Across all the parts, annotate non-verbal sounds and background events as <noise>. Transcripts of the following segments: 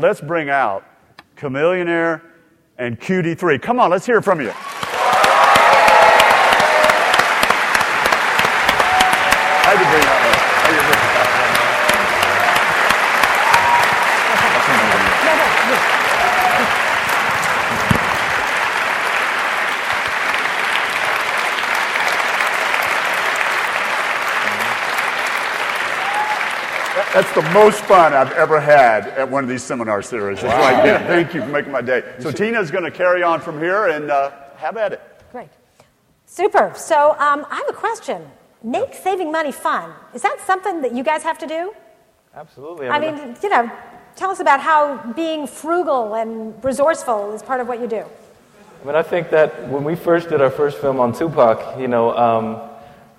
Let's bring out Chamillionaire and QD3. Come on, let's hear from you. How'd you bring that That's the most fun I've ever had at one of these seminar series. Wow. Like, yeah, thank you for making my day. So Tina's going to carry on from here and uh, have at it. Great. Super. So um, I have a question. Make saving money fun. Is that something that you guys have to do? Absolutely. I, I mean, you know, tell us about how being frugal and resourceful is part of what you do. I mean, I think that when we first did our first film on Tupac, you know, um,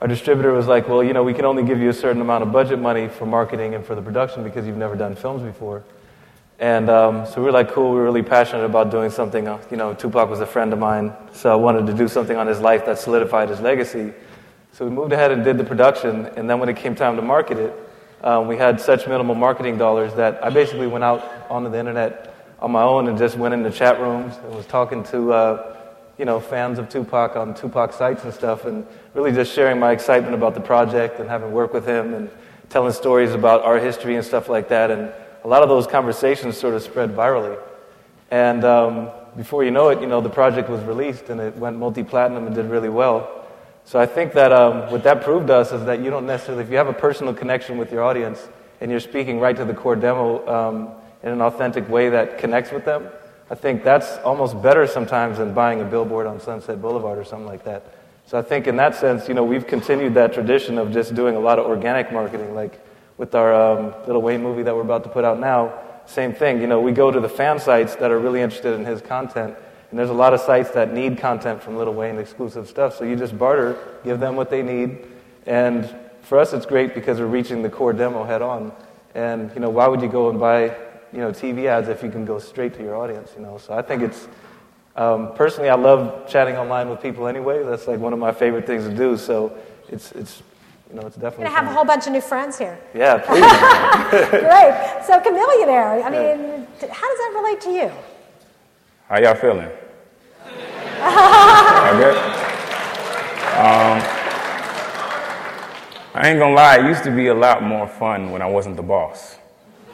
our distributor was like, well, you know, we can only give you a certain amount of budget money for marketing and for the production because you've never done films before. And um, so we were like, cool, we were really passionate about doing something. Uh, you know, Tupac was a friend of mine, so I wanted to do something on his life that solidified his legacy. So we moved ahead and did the production, and then when it came time to market it, um, we had such minimal marketing dollars that I basically went out onto the internet on my own and just went into chat rooms and was talking to uh, you know, fans of Tupac on Tupac sites and stuff, and really just sharing my excitement about the project and having worked with him and telling stories about our history and stuff like that. And a lot of those conversations sort of spread virally. And um, before you know it, you know, the project was released and it went multi-platinum and did really well. So I think that um, what that proved us is that you don't necessarily, if you have a personal connection with your audience and you're speaking right to the core demo um, in an authentic way that connects with them, I think that's almost better sometimes than buying a billboard on Sunset Boulevard or something like that. So I think in that sense, you know, we've continued that tradition of just doing a lot of organic marketing, like with our um, Lil Wayne movie that we're about to put out now. Same thing, you know, we go to the fan sites that are really interested in his content, and there's a lot of sites that need content from Lil Wayne exclusive stuff. So you just barter, give them what they need, and for us, it's great because we're reaching the core demo head on. And you know, why would you go and buy you know, TV ads if you can go straight to your audience, you know. So I think it's, um, personally, I love chatting online with people anyway. That's like one of my favorite things to do. So it's, it's you know, it's definitely. You're gonna have a whole bunch of new friends here. Yeah, <laughs> please. Great. So, Chamillionaire, I mean, yeah. how does that relate to you? How y'all feeling? <laughs> y'all good? Um, I ain't gonna lie, it used to be a lot more fun when I wasn't the boss.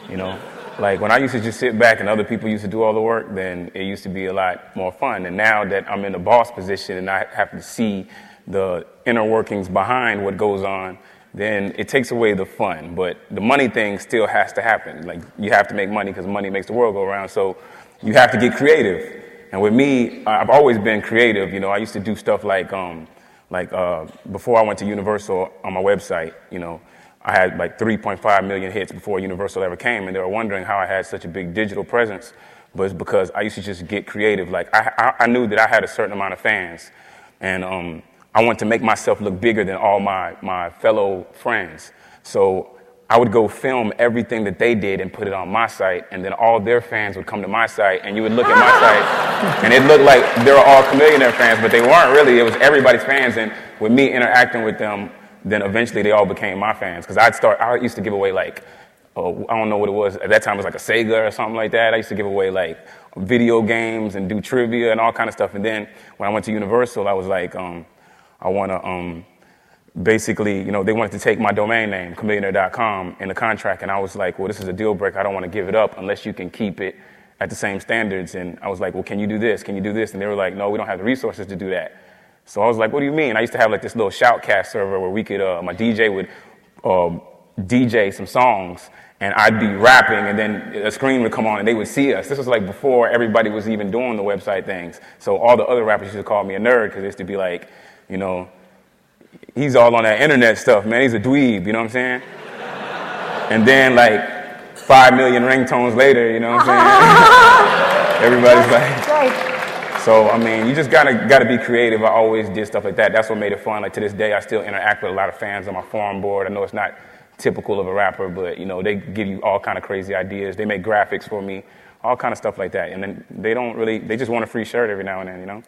You know, like when I used to just sit back and other people used to do all the work, then it used to be a lot more fun. And now that I'm in the boss position and I have to see the inner workings behind what goes on, then it takes away the fun. But the money thing still has to happen. Like you have to make money because money makes the world go around. So you have to get creative. And with me, I've always been creative. You know, I used to do stuff like, um, like uh, before I went to Universal on my website. You know, I had like 3.5 million hits before Universal ever came, and they were wondering how I had such a big digital presence. But it's because I used to just get creative. Like I, I, I knew that I had a certain amount of fans, and um, I wanted to make myself look bigger than all my, my fellow friends. So I would go film everything that they did and put it on my site, and then all their fans would come to my site, and you would look at my site, <laughs> and it looked like they were all Chamillionaire fans, but they weren't really. It was everybody's fans, and with me interacting with them, then eventually they all became my fans. Because I'd start, I used to give away like, I don't know what it was. At that time, it was like a Sega or something like that. I used to give away like video games and do trivia and all kind of stuff. And then when I went to Universal, I was like, um, I want to, um, basically, you know, they wanted to take my domain name, chamillionaire.com, in the contract. And I was like, well, this is a deal breaker. I don't want to give it up unless you can keep it at the same standards. And I was like, well, can you do this? Can you do this? And they were like, no, we don't have the resources to do that. So I was like, what do you mean? I used to have like this little shoutcast server where we could, uh, my DJ would uh, DJ some songs and I'd be rapping and then a screen would come on and they would see us. This was like before everybody was even doing the website things. So all the other rappers used to call me a nerd because they used to be like, you know, he's all on that internet stuff, man. He's a dweeb, you know what I'm saying? and then like five million ringtones later, you know what I'm saying? <laughs> Everybody's like, so I mean, you just gotta gotta be creative. I always did stuff like that. That's what made it fun. Like to this day, I still interact with a lot of fans on my forum board. I know it's not typical of a rapper, but you know they give you all kind of crazy ideas. They make graphics for me, all kind of stuff like that. And then they don't really, they just want a free shirt every now and then, you know.